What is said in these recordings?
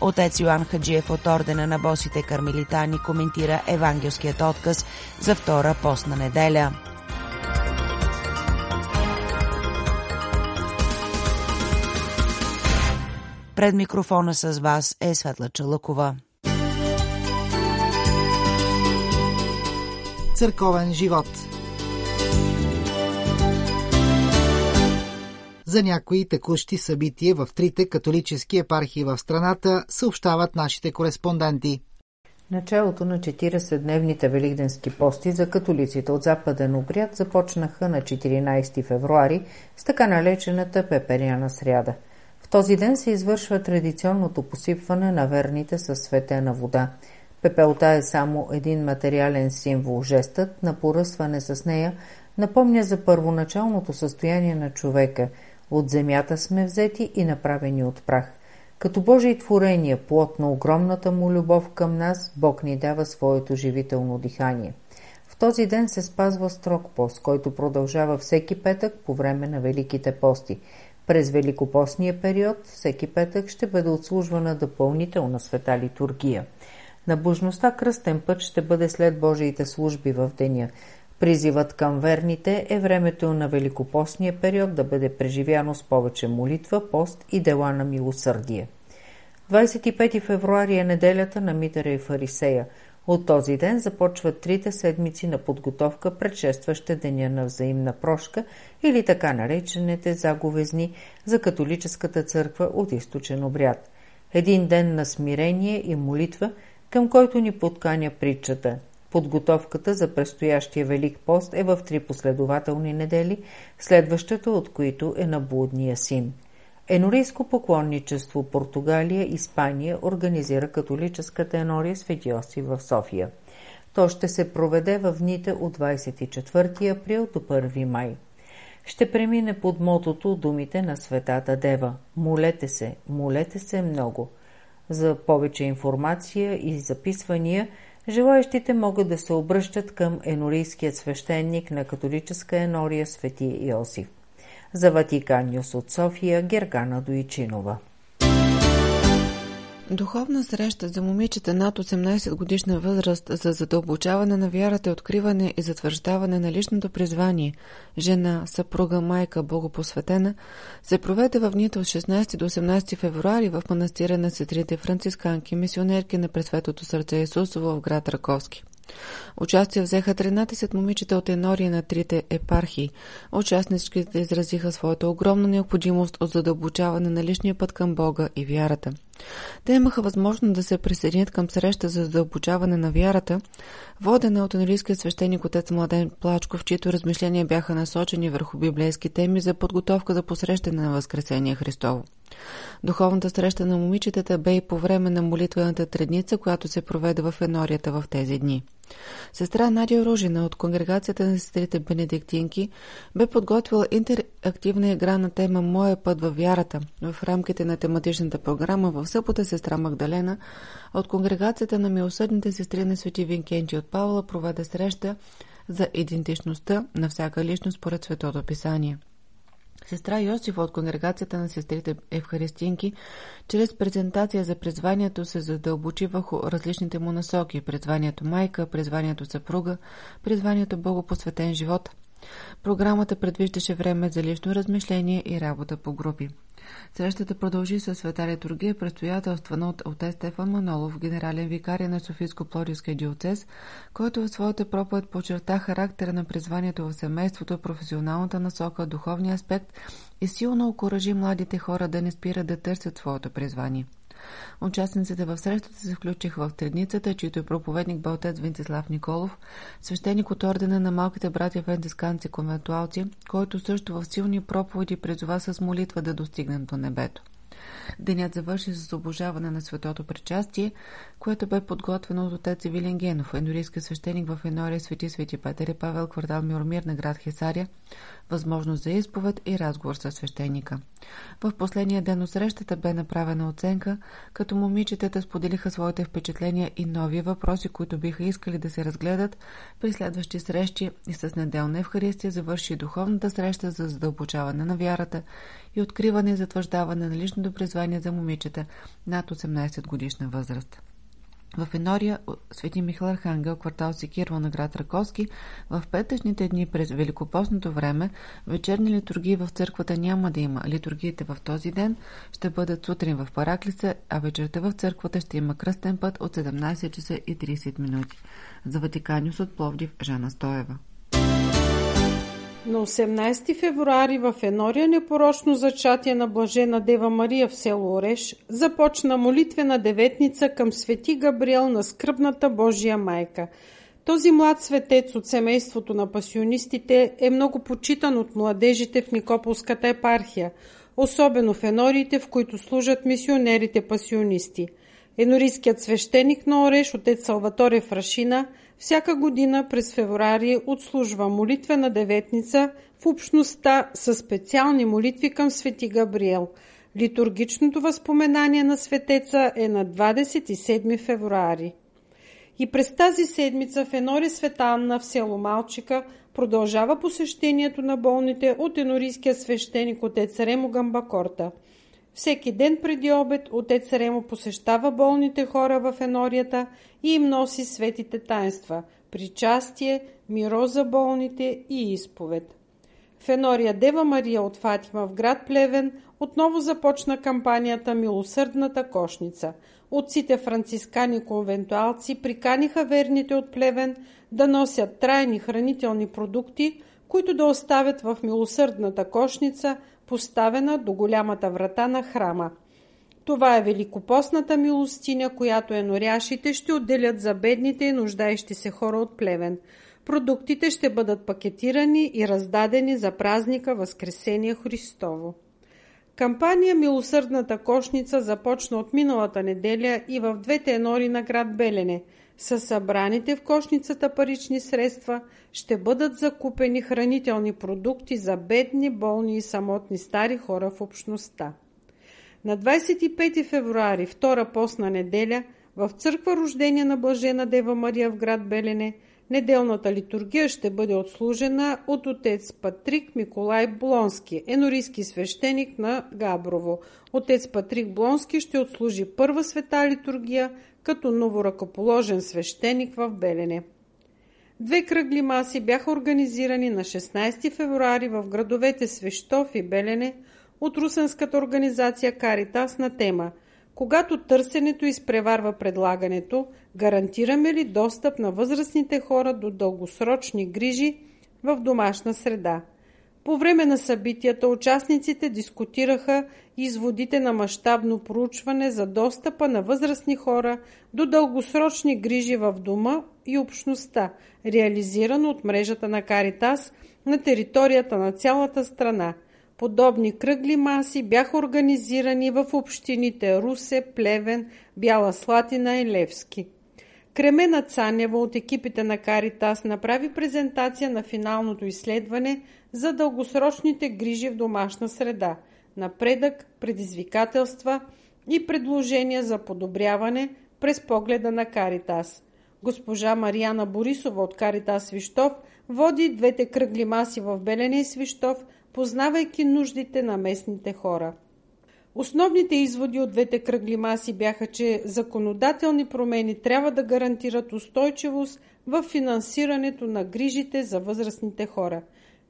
Отец Йоан Хаджиев от ордена на босите кармелитани коментира евангелският отказ за втора постна неделя. Пред микрофона с вас е Светла Чалъкова. Църковен живот За някои текущи събития в трите католически епархии в страната съобщават нашите кореспонденти. Началото на 40-дневните великденски пости за католиците от Западен обряд започнаха на 14 февруари с така налечената пеперяна сряда. В този ден се извършва традиционното посипване на верните със светена вода. Пепелта е само един материален символ. Жестът на поръсване с нея напомня за първоначалното състояние на човека – от земята сме взети и направени от прах. Като Божие творение, плод на огромната му любов към нас, Бог ни дава своето живително дихание. В този ден се спазва строг пост, който продължава всеки петък по време на Великите пости. През Великопостния период всеки петък ще бъде отслужвана допълнителна света литургия. Набожността кръстен път ще бъде след Божиите служби в деня. Призивът към верните е времето на великопостния период да бъде преживяно с повече молитва, пост и дела на милосърдие. 25 февруари е неделята на Митера и Фарисея. От този ден започват трите седмици на подготовка, предшестваща деня на взаимна прошка или така наречените заговезни за католическата църква от източен обряд. Един ден на смирение и молитва, към който ни подканя притчата – Подготовката за предстоящия Велик пост е в три последователни недели, следващата от които е на блудния син. Енорийско поклонничество Португалия Испания организира католическата енория Свети Йосиф в София. То ще се проведе в дните от 24 април до 1 май. Ще премине под мотото думите на Светата Дева. Молете се, молете се много. За повече информация и записвания – Желаящите могат да се обръщат към енорийският свещеник на католическа енория Свети Йосиф. За Ватикан от София Гергана Дойчинова. Духовна среща за момичета над 18 годишна възраст за задълбочаване на вярата и откриване и затвърждаване на личното призвание, жена, съпруга, майка, богопосветена, се проведе в дните от 16 до 18 февруари в манастира на сестрите францисканки, мисионерки на Пресветото сърце Исусово в град Раковски. Участие взеха 13 момичета от енория на трите епархии. Участничките изразиха своята огромна необходимост от задълбочаване на личния път към Бога и вярата. Те имаха възможност да се присъединят към среща за задълбочаване на вярата, водена от английския свещеник отец Младен Плачков, чието размишления бяха насочени върху библейски теми за подготовка за посрещане на Възкресение Христово. Духовната среща на момичетата бе и по време на молитвената тредница, която се проведе в енорията в тези дни. Сестра Надя Ружина от конгрегацията на сестрите Бенедиктинки бе подготвила интерактивна игра на тема Моя път във вярата в рамките на тематичната програма в събота сестра Магдалена от конгрегацията на милосъдните сестри на Свети Винкенти от Павла проведе среща за идентичността на всяка личност според Светото Писание. Сестра Йосиф от конгрегацията на сестрите Евхаристинки, чрез презентация за призванието се задълбочи върху различните му насоки – призванието майка, призванието съпруга, призванието богопосветен живот. Програмата предвиждаше време за лично размишление и работа по групи. Срещата продължи със света литургия, предстоятелствана от отец Стефан Манолов, генерален викария на Софийско-Плодивския диоцез, който в своята проповед подчерта характера на призванието в семейството, професионалната насока, духовния аспект и силно окоръжи младите хора да не спират да търсят своето призвание. Участниците в срещата се включиха в Тредницата, чието проповедник бе отец Венцислав Николов, свещеник от ордена на малките братя францисканци конвентуалци, който също в силни проповеди призова с молитва да достигнат до небето. Денят завърши с обожаване на светото причастие, което бе подготвено от отец Вилен Генов, енорийски свещеник в Енория Свети Свети Петър и Павел, квартал Миромир на град Хесария, възможност за изповед и разговор с свещеника. В последния ден от срещата бе направена оценка, като момичетата споделиха своите впечатления и нови въпроси, които биха искали да се разгледат при следващи срещи и с неделна Евхаристия завърши духовната среща за задълбочаване на вярата и откриване и затвърждаване на личното призвание за момичета над 18 годишна възраст. В Енория, Свети Михаил Архангел, квартал Секирво на град Раковски, в петъчните дни през Великопостното време вечерни литургии в църквата няма да има. Литургиите в този ден ще бъдат сутрин в Параклиса, а вечерта в църквата ще има кръстен път от 17 часа и 30 минути. За Ватиканиус от Пловдив, Жана Стоева. На 18 февруари в Енория непорочно зачатие на Блажена Дева Мария в село Ореш започна молитвена деветница към свети Габриел на скръбната Божия майка. Този млад светец от семейството на пасионистите е много почитан от младежите в Никополската епархия, особено в енориите, в които служат мисионерите пасионисти. Енорийският свещеник на Ореш, отец Салваторе Фрашина – всяка година през февруари отслужва молитвена деветница в общността със специални молитви към Свети Габриел. Литургичното възпоменание на светеца е на 27 февруари. И през тази седмица в Енори Света Анна в село Малчика продължава посещението на болните от енорийския свещеник отец Ремо Гамбакорта – всеки ден преди обед отец Ремо посещава болните хора в енорията и им носи светите таинства – причастие, миро за болните и изповед. В енория Дева Мария от Фатима в град Плевен отново започна кампанията Милосърдната кошница. Отците францискани конвентуалци приканиха верните от Плевен да носят трайни хранителни продукти, които да оставят в милосърдната кошница – поставена до голямата врата на храма. Това е великопостната милостиня, която еноряшите ще отделят за бедните и нуждаещи се хора от плевен. Продуктите ще бъдат пакетирани и раздадени за празника Възкресение Христово. Кампания Милосърдната кошница започна от миналата неделя и в двете енори на град Белене – със събраните в кошницата парични средства ще бъдат закупени хранителни продукти за бедни, болни и самотни стари хора в общността. На 25 февруари, втора постна неделя, в църква Рождение на Блажена Дева Мария в град Белене, неделната литургия ще бъде отслужена от отец Патрик Миколай Блонски, енорийски свещеник на Габрово. Отец Патрик Блонски ще отслужи първа света литургия като новоръкоположен свещеник в Белене. Две кръгли маси бяха организирани на 16 февруари в градовете Свещов и Белене от русенската организация Каритас на тема Когато търсенето изпреварва предлагането, гарантираме ли достъп на възрастните хора до дългосрочни грижи в домашна среда? По време на събитията участниците дискутираха изводите на мащабно проучване за достъпа на възрастни хора до дългосрочни грижи в дома и общността, реализирано от мрежата на Каритас на територията на цялата страна. Подобни кръгли маси бяха организирани в общините Русе, Плевен, Бяла Слатина и Левски. Кремена Цанева от екипите на Каритас направи презентация на финалното изследване за дългосрочните грижи в домашна среда, напредък, предизвикателства и предложения за подобряване през погледа на Каритас. Госпожа Марияна Борисова от Каритас Свищов води двете кръгли маси в Белене и Свищов, познавайки нуждите на местните хора. Основните изводи от двете кръгли маси бяха, че законодателни промени трябва да гарантират устойчивост в финансирането на грижите за възрастните хора.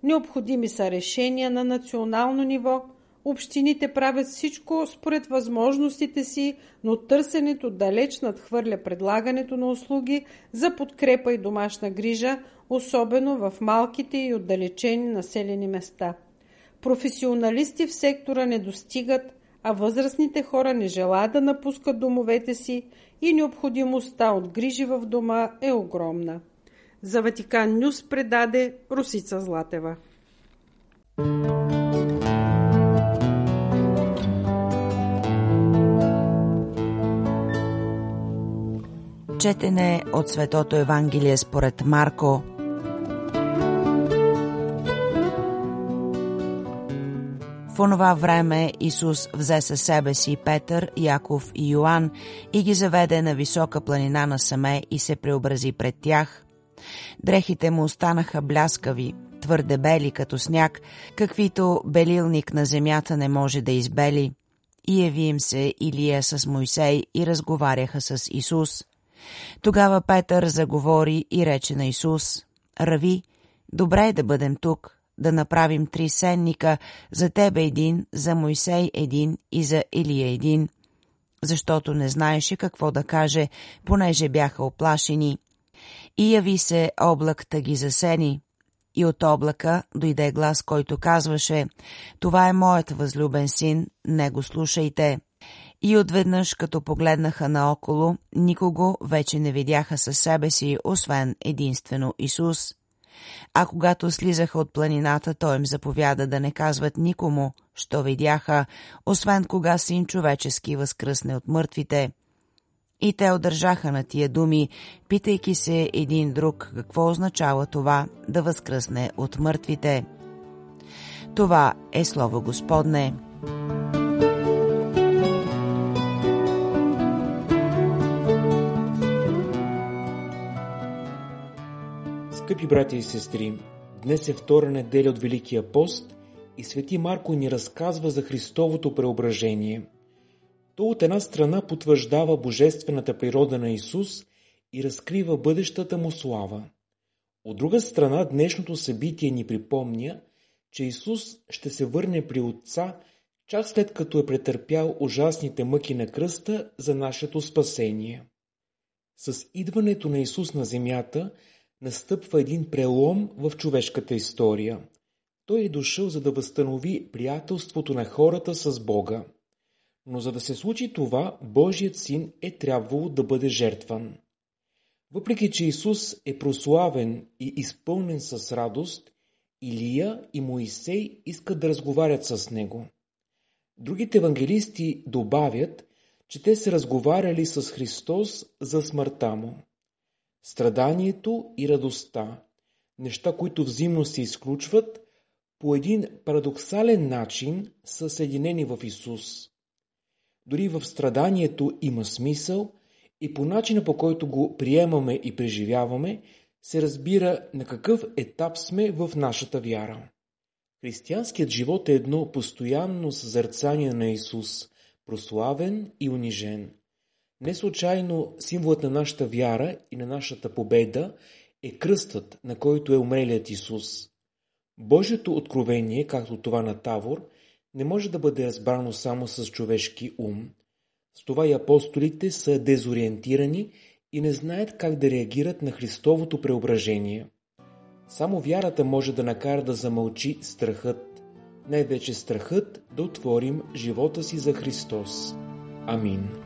Необходими са решения на национално ниво. Общините правят всичко според възможностите си, но търсенето далеч надхвърля предлагането на услуги за подкрепа и домашна грижа, особено в малките и отдалечени населени места. Професионалисти в сектора не достигат, а възрастните хора не желаят да напускат домовете си и необходимостта от грижи в дома е огромна. За Ватикан Нюс предаде Русица Златева. Четене от Светото Евангелие според Марко – В онова време Исус взе със себе си Петър, Яков и Йоанн и ги заведе на висока планина на саме и се преобрази пред тях. Дрехите му останаха бляскави, твърде бели като сняг, каквито белилник на земята не може да избели. И яви им се Илия с Мойсей и разговаряха с Исус. Тогава Петър заговори и рече на Исус, Рави, добре е да бъдем тук, да направим три сенника, за тебе един, за Мойсей един и за Илия един, защото не знаеше какво да каже, понеже бяха оплашени. И яви се облак да ги засени. И от облака дойде глас, който казваше, това е моят възлюбен син, не го слушайте. И отведнъж, като погледнаха наоколо, никого вече не видяха със себе си, освен единствено Исус. А когато слизаха от планината, той им заповяда да не казват никому, що видяха, освен кога син човечески възкръсне от мъртвите. И те удържаха на тия думи, питайки се един друг какво означава това да възкръсне от мъртвите. Това е Слово Господне. Скъпи брати и сестри, днес е втора неделя от Великия пост и Свети Марко ни разказва за Христовото преображение. То от една страна потвърждава божествената природа на Исус и разкрива бъдещата му слава. От друга страна, днешното събитие ни припомня, че Исус ще се върне при Отца, чак след като е претърпял ужасните мъки на кръста за нашето спасение. С идването на Исус на земята – настъпва един прелом в човешката история. Той е дошъл за да възстанови приятелството на хората с Бога. Но за да се случи това, Божият син е трябвало да бъде жертван. Въпреки, че Исус е прославен и изпълнен с радост, Илия и Моисей искат да разговарят с него. Другите евангелисти добавят, че те се разговаряли с Христос за смъртта му. Страданието и радостта, неща, които взаимно се изключват, по един парадоксален начин са съединени в Исус. Дори в страданието има смисъл и по начина по който го приемаме и преживяваме, се разбира на какъв етап сме в нашата вяра. Християнският живот е едно постоянно съзерцание на Исус, прославен и унижен – не случайно символът на нашата вяра и на нашата победа е кръстът, на който е умрелият Исус. Божието откровение, както това на Тавор, не може да бъде разбрано само с човешки ум. С това и апостолите са дезориентирани и не знаят как да реагират на Христовото преображение. Само вярата може да накара да замълчи страхът, най-вече страхът да отворим живота си за Христос. Амин.